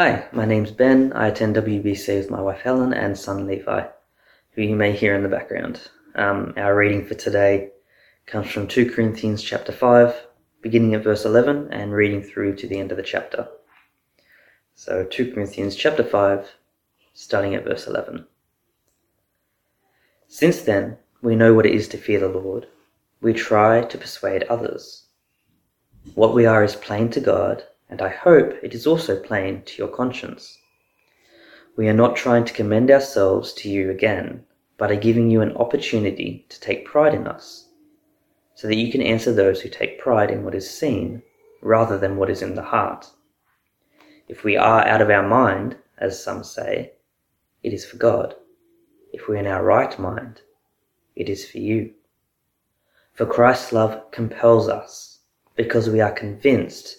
Hi, my name's Ben. I attend WBC with my wife Helen and son Levi, who you may hear in the background. Um, our reading for today comes from 2 Corinthians chapter 5, beginning at verse 11 and reading through to the end of the chapter. So 2 Corinthians chapter 5, starting at verse 11. Since then, we know what it is to fear the Lord. We try to persuade others. What we are is plain to God, and I hope it is also plain to your conscience. We are not trying to commend ourselves to you again, but are giving you an opportunity to take pride in us, so that you can answer those who take pride in what is seen rather than what is in the heart. If we are out of our mind, as some say, it is for God. If we are in our right mind, it is for you. For Christ's love compels us, because we are convinced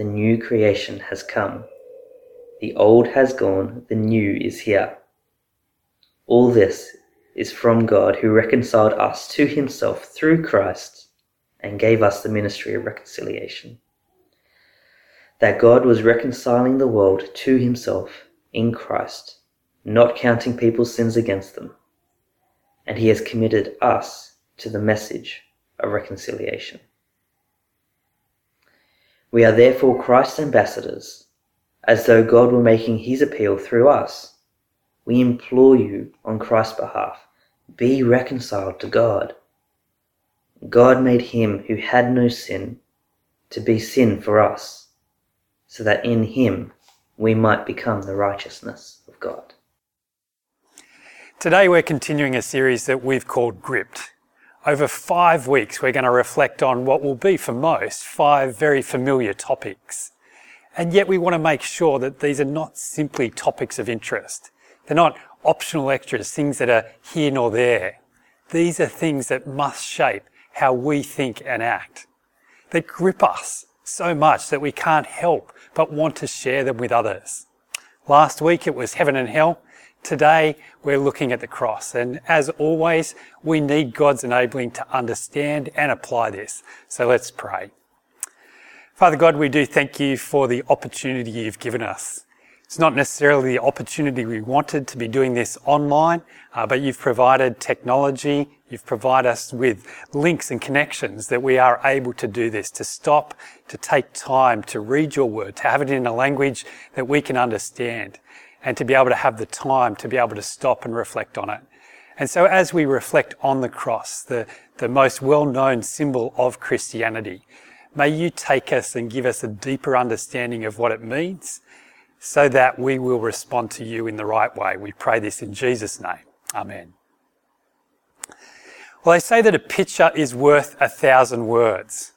the new creation has come. The old has gone, the new is here. All this is from God who reconciled us to himself through Christ and gave us the ministry of reconciliation. That God was reconciling the world to himself in Christ, not counting people's sins against them, and he has committed us to the message of reconciliation. We are therefore Christ's ambassadors, as though God were making his appeal through us. We implore you on Christ's behalf, be reconciled to God. God made him who had no sin to be sin for us, so that in him we might become the righteousness of God. Today we're continuing a series that we've called Gripped. Over five weeks, we're going to reflect on what will be, for most, five very familiar topics. And yet we want to make sure that these are not simply topics of interest. They're not optional extras, things that are here nor there. These are things that must shape how we think and act, They grip us so much that we can't help but want to share them with others. Last week it was heaven and hell. Today, we're looking at the cross. And as always, we need God's enabling to understand and apply this. So let's pray. Father God, we do thank you for the opportunity you've given us. It's not necessarily the opportunity we wanted to be doing this online, uh, but you've provided technology, you've provided us with links and connections that we are able to do this, to stop, to take time, to read your word, to have it in a language that we can understand and to be able to have the time to be able to stop and reflect on it. And so as we reflect on the cross, the, the most well-known symbol of Christianity, may you take us and give us a deeper understanding of what it means so that we will respond to you in the right way. We pray this in Jesus' name. Amen. Well, they say that a picture is worth a thousand words.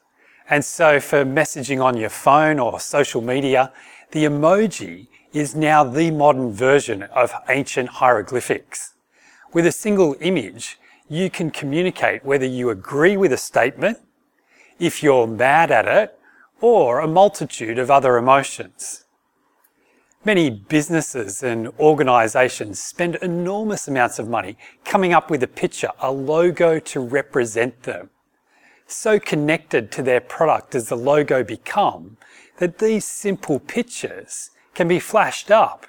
And so for messaging on your phone or social media, the emoji is now the modern version of ancient hieroglyphics. With a single image, you can communicate whether you agree with a statement, if you're mad at it, or a multitude of other emotions. Many businesses and organisations spend enormous amounts of money coming up with a picture, a logo to represent them. So connected to their product does the logo become that these simple pictures can be flashed up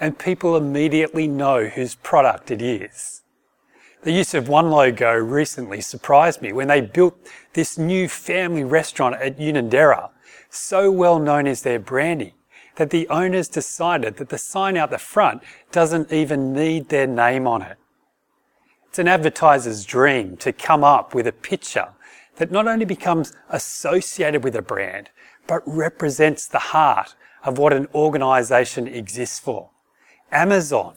and people immediately know whose product it is. The use of one logo recently surprised me when they built this new family restaurant at Unanderra, so well known as their branding, that the owners decided that the sign out the front doesn't even need their name on it. It's an advertiser's dream to come up with a picture that not only becomes associated with a brand, but represents the heart of what an organization exists for. Amazon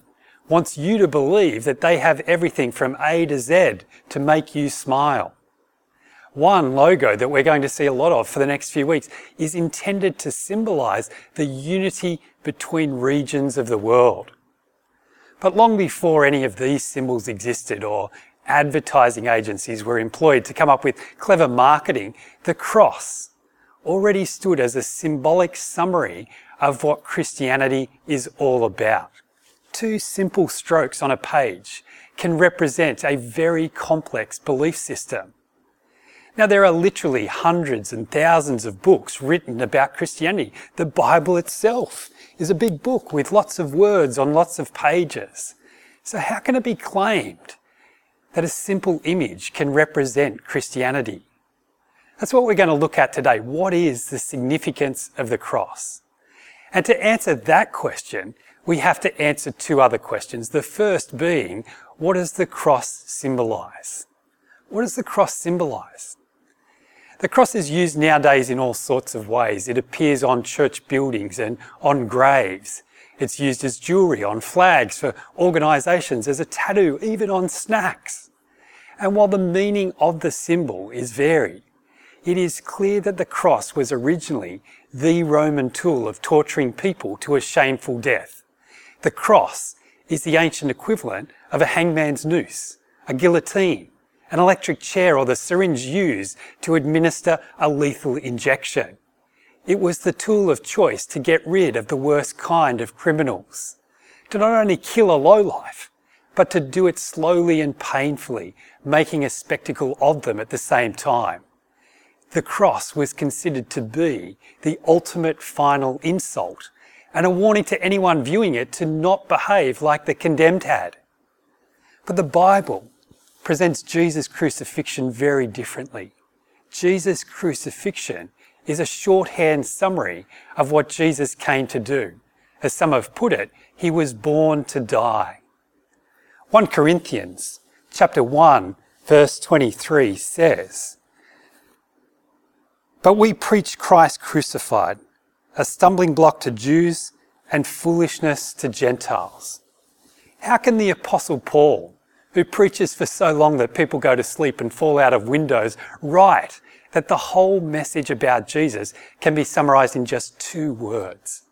wants you to believe that they have everything from A to Z to make you smile. One logo that we're going to see a lot of for the next few weeks is intended to symbolize the unity between regions of the world. But long before any of these symbols existed or advertising agencies were employed to come up with clever marketing, the cross already stood as a symbolic summary of what Christianity is all about. Two simple strokes on a page can represent a very complex belief system. Now, there are literally hundreds and thousands of books written about Christianity. The Bible itself is a big book with lots of words on lots of pages. So, how can it be claimed that a simple image can represent Christianity? That's what we're going to look at today. What is the significance of the cross? And to answer that question, we have to answer two other questions. The first being, what does the cross symbolize? What does the cross symbolize? The cross is used nowadays in all sorts of ways. It appears on church buildings and on graves. It's used as jewellery, on flags for organisations, as a tattoo, even on snacks. And while the meaning of the symbol is varied, it is clear that the cross was originally the Roman tool of torturing people to a shameful death. The cross is the ancient equivalent of a hangman's noose, a guillotine, an electric chair or the syringe used to administer a lethal injection. It was the tool of choice to get rid of the worst kind of criminals, to not only kill a lowlife, but to do it slowly and painfully, making a spectacle of them at the same time. The cross was considered to be the ultimate final insult and a warning to anyone viewing it to not behave like the condemned had. But the Bible presents Jesus' crucifixion very differently. Jesus' crucifixion is a shorthand summary of what Jesus came to do. As some have put it, he was born to die. 1 Corinthians chapter 1 verse 23 says, But we preach Christ crucified, a stumbling block to Jews and foolishness to Gentiles. How can the apostle Paul who preaches for so long that people go to sleep and fall out of windows, write that the whole message about Jesus can be summarized in just two words.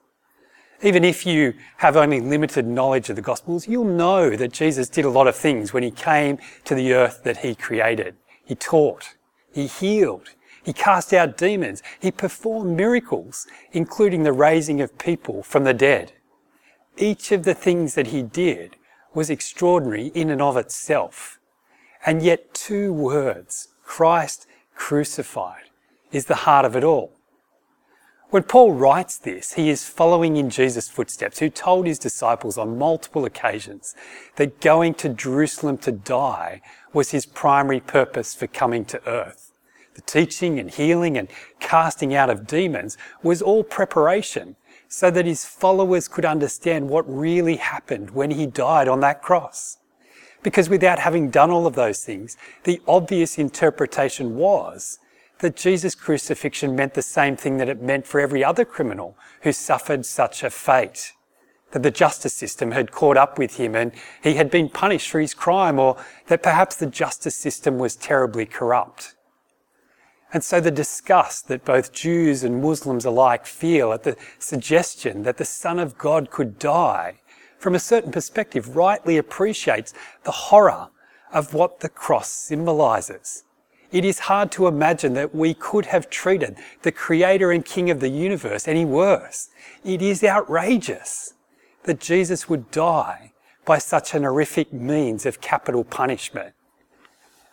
Even if you have only limited knowledge of the Gospels, you'll know that Jesus did a lot of things when he came to the earth that he created. He taught, he healed, he cast out demons, he performed miracles, including the raising of people from the dead. Each of the things that he did was extraordinary in and of itself. And yet, two words, Christ crucified, is the heart of it all. When Paul writes this, he is following in Jesus' footsteps, who told his disciples on multiple occasions that going to Jerusalem to die was his primary purpose for coming to earth. The teaching and healing and casting out of demons was all preparation so that his followers could understand what really happened when he died on that cross. Because without having done all of those things, the obvious interpretation was that Jesus' crucifixion meant the same thing that it meant for every other criminal who suffered such a fate. That the justice system had caught up with him and he had been punished for his crime, or that perhaps the justice system was terribly corrupt. And so the disgust that both Jews and Muslims alike feel at the suggestion that the Son of God could die, from a certain perspective, rightly appreciates the horror of what the cross symbolizes. It is hard to imagine that we could have treated the Creator and King of the universe any worse. It is outrageous that Jesus would die by such an horrific means of capital punishment.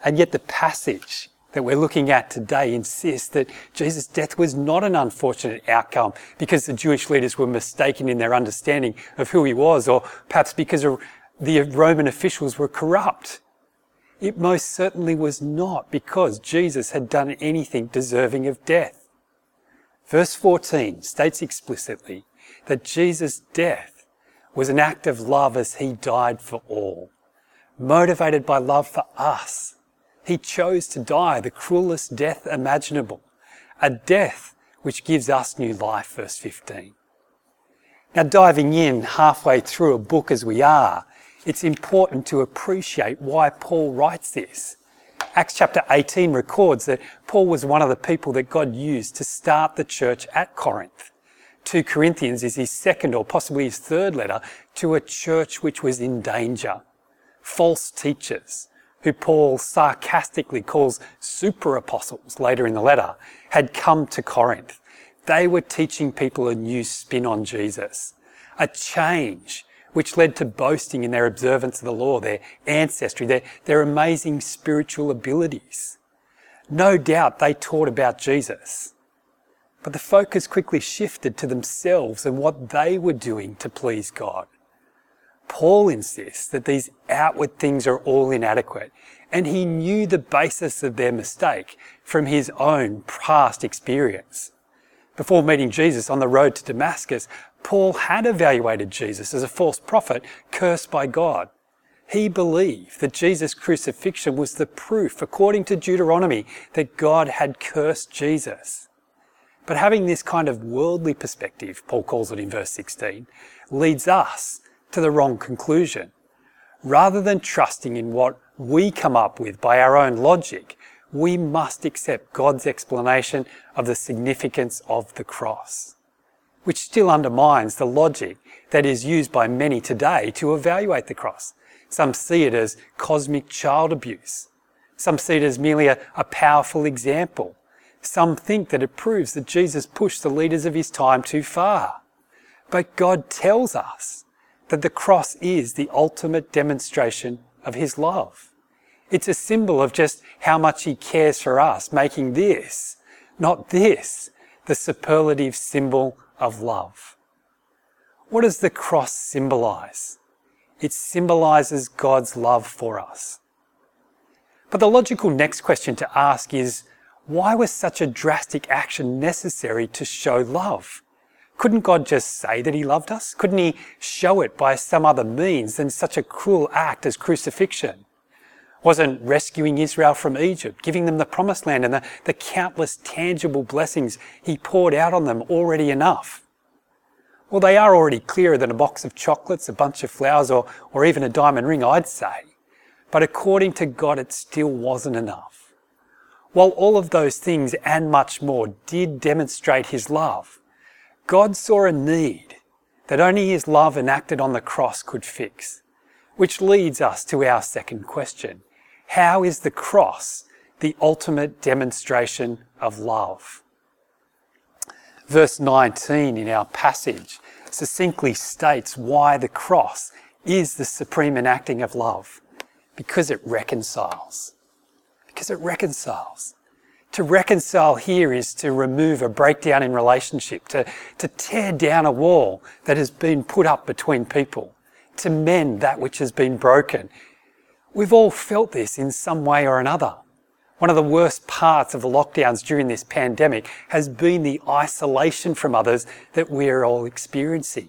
And yet the passage that we're looking at today insists that Jesus' death was not an unfortunate outcome because the Jewish leaders were mistaken in their understanding of who he was, or perhaps because the Roman officials were corrupt. It most certainly was not because Jesus had done anything deserving of death. Verse 14 states explicitly that Jesus' death was an act of love as he died for all, motivated by love for us he chose to die the cruelest death imaginable, a death which gives us new life, verse 15. Now, diving in halfway through a book as we are, it's important to appreciate why Paul writes this. Acts chapter 18 records that Paul was one of the people that God used to start the church at Corinth, 2 Corinthians is his second or possibly his third letter to a church which was in danger. False teachers, who Paul sarcastically calls super apostles later in the letter, had come to Corinth. They were teaching people a new spin on Jesus, a change which led to boasting in their observance of the law, their ancestry, their, their amazing spiritual abilities. No doubt they taught about Jesus. But the focus quickly shifted to themselves and what they were doing to please God. Paul insists that these outward things are all inadequate, and he knew the basis of their mistake from his own past experience. Before meeting Jesus on the road to Damascus, Paul had evaluated Jesus as a false prophet cursed by God. He believed that Jesus' crucifixion was the proof, according to Deuteronomy, that God had cursed Jesus. But having this kind of worldly perspective, Paul calls it in verse 16, leads us to the wrong conclusion. Rather than trusting in what we come up with by our own logic, we must accept God's explanation of the significance of the cross, which still undermines the logic that is used by many today to evaluate the cross. Some see it as cosmic child abuse. Some see it as merely a, a powerful example some think that it proves that Jesus pushed the leaders of his time too far. But God tells us that the cross is the ultimate demonstration of his love. It's a symbol of just how much he cares for us, making this, not this, the superlative symbol of love. What does the cross symbolize? It symbolizes God's love for us. But the logical next question to ask is, why was such a drastic action necessary to show love? Couldn't God just say that He loved us? Couldn't He show it by some other means than such a cruel act as crucifixion? Wasn't rescuing Israel from Egypt, giving them the promised land and the, the countless tangible blessings He poured out on them already enough? Well, they are already clearer than a box of chocolates, a bunch of flowers, or, or even a diamond ring, I'd say. But according to God, it still wasn't enough. While all of those things and much more did demonstrate his love, God saw a need that only his love enacted on the cross could fix. Which leads us to our second question. How is the cross the ultimate demonstration of love? Verse 19 in our passage succinctly states why the cross is the supreme enacting of love. Because it reconciles because it reconciles. To reconcile here is to remove a breakdown in relationship, to, to tear down a wall that has been put up between people, to mend that which has been broken. We've all felt this in some way or another. One of the worst parts of the lockdowns during this pandemic has been the isolation from others that we're all experiencing.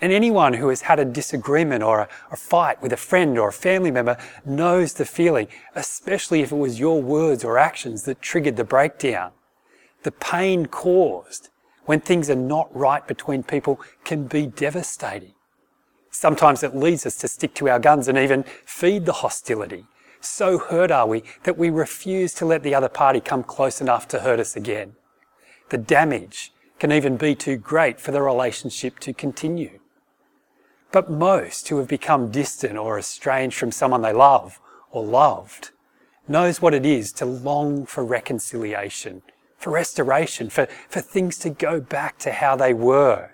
And anyone who has had a disagreement or a, a, fight with a friend or a family member knows the feeling, especially if it was your words or actions that triggered the breakdown. The pain caused when things are not right between people can be devastating. Sometimes it leads us to stick to our guns and even feed the hostility. So hurt are we that we refuse to let the other party come close enough to hurt us again. The damage can even be too great for the relationship to continue. But most who have become distant or estranged from someone they love or loved knows what it is to long for reconciliation, for restoration, for, for things to go back to how they were.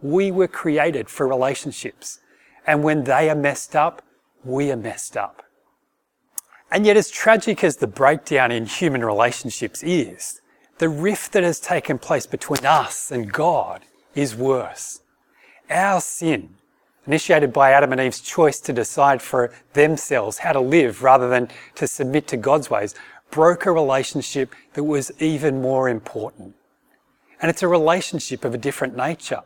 We were created for relationships. And when they are messed up, we are messed up. And yet, as tragic as the breakdown in human relationships is, the rift that has taken place between us and God is worse. Our sin initiated by Adam and Eve's choice to decide for themselves how to live rather than to submit to God's ways, broke a relationship that was even more important. And it's a relationship of a different nature.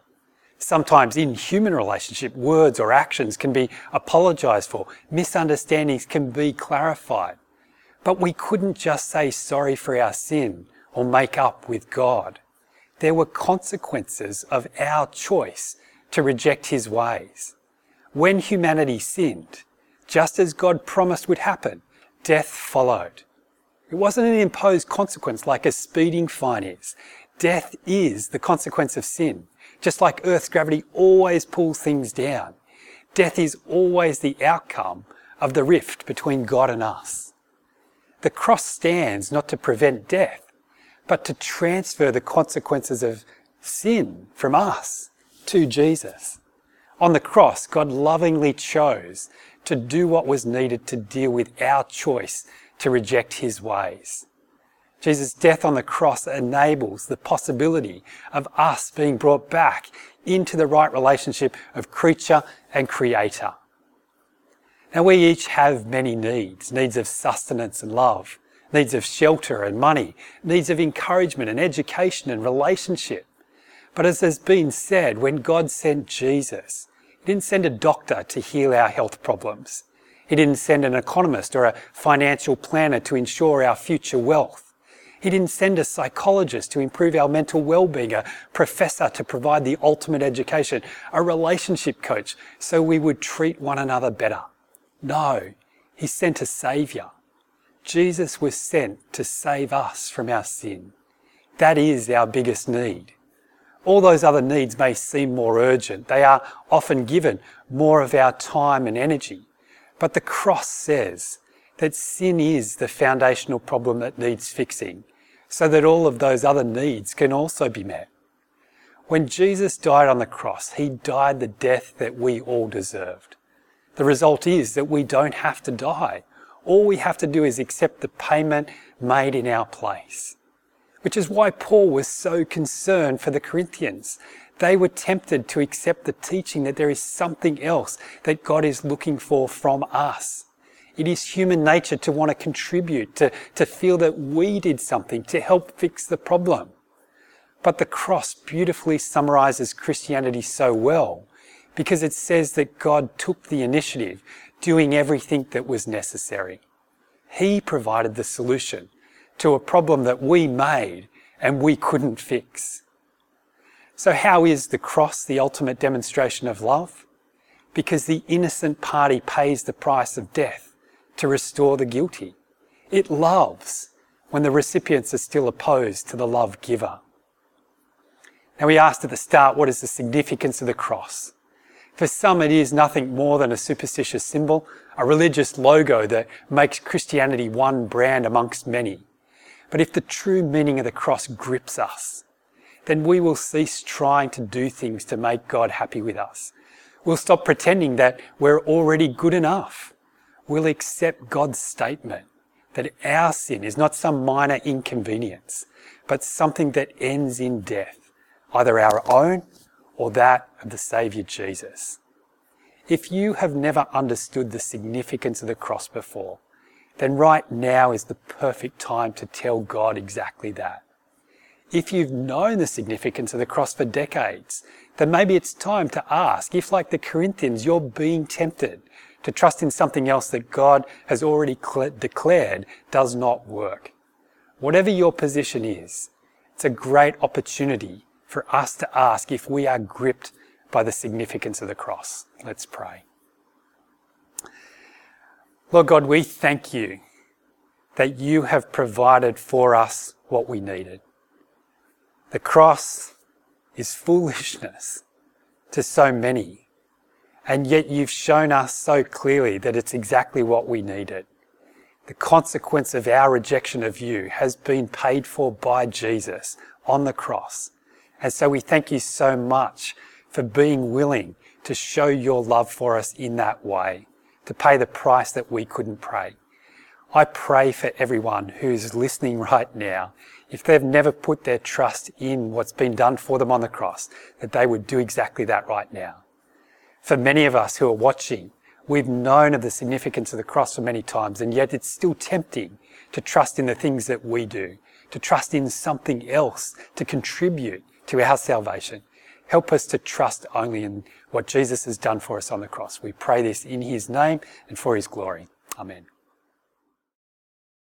Sometimes in human relationship, words or actions can be apologized for. Misunderstandings can be clarified. But we couldn't just say sorry for our sin or make up with God. There were consequences of our choice to reject his ways. When humanity sinned, just as God promised would happen, death followed. It wasn't an imposed consequence like a speeding fine is. death is the consequence of sin. Just like Earth's gravity always pulls things down, death is always the outcome of the rift between God and us. The cross stands not to prevent death, but to transfer the consequences of sin from us to Jesus. On the cross, God lovingly chose to do what was needed to deal with our choice to reject his ways. Jesus' death on the cross enables the possibility of us being brought back into the right relationship of creature and creator. Now we each have many needs, needs of sustenance and love, needs of shelter and money, needs of encouragement and education and relationship. But as has been said, when God sent Jesus, He didn't send a doctor to heal our health problems. He didn't send an economist or a financial planner to ensure our future wealth. He didn't send a psychologist to improve our mental well-being, a professor to provide the ultimate education, a relationship coach so we would treat one another better. No, he sent a savior. Jesus was sent to save us from our sin. That is our biggest need. All those other needs may seem more urgent. They are often given more of our time and energy. But the cross says that sin is the foundational problem that needs fixing so that all of those other needs can also be met. When Jesus died on the cross, he died the death that we all deserved. The result is that we don't have to die. All we have to do is accept the payment made in our place. Which is why Paul was so concerned for the Corinthians. They were tempted to accept the teaching that there is something else that God is looking for from us. It is human nature to want to contribute, to, to feel that we did something to help fix the problem. But the cross beautifully summarizes Christianity so well because it says that God took the initiative, doing everything that was necessary. He provided the solution to a problem that we made and we couldn't fix. So how is the cross the ultimate demonstration of love? Because the innocent party pays the price of death to restore the guilty. It loves when the recipients are still opposed to the love giver. Now, we asked at the start, what is the significance of the cross? For some, it is nothing more than a superstitious symbol, a religious logo that makes Christianity one brand amongst many. But if the true meaning of the cross grips us, then we will cease trying to do things to make God happy with us. We'll stop pretending that we're already good enough We'll accept God's statement that our sin is not some minor inconvenience, but something that ends in death, either our own or that of the Saviour Jesus. If you have never understood the significance of the cross before, then right now is the perfect time to tell God exactly that. If you've known the significance of the cross for decades, then maybe it's time to ask if, like the Corinthians, you're being tempted to trust in something else that God has already declared does not work. Whatever your position is, it's a great opportunity for us to ask if we are gripped by the significance of the cross. Let's pray. Lord God, we thank you that you have provided for us what we needed. The cross is foolishness to so many. And yet you've shown us so clearly that it's exactly what we needed. The consequence of our rejection of you has been paid for by Jesus on the cross. And so we thank you so much for being willing to show your love for us in that way, to pay the price that we couldn't pay. I pray for everyone who's listening right now, if they've never put their trust in what's been done for them on the cross, that they would do exactly that right now. For many of us who are watching, we've known of the significance of the cross for many times, and yet it's still tempting to trust in the things that we do, to trust in something else to contribute to our salvation. Help us to trust only in what Jesus has done for us on the cross. We pray this in his name and for his glory. Amen.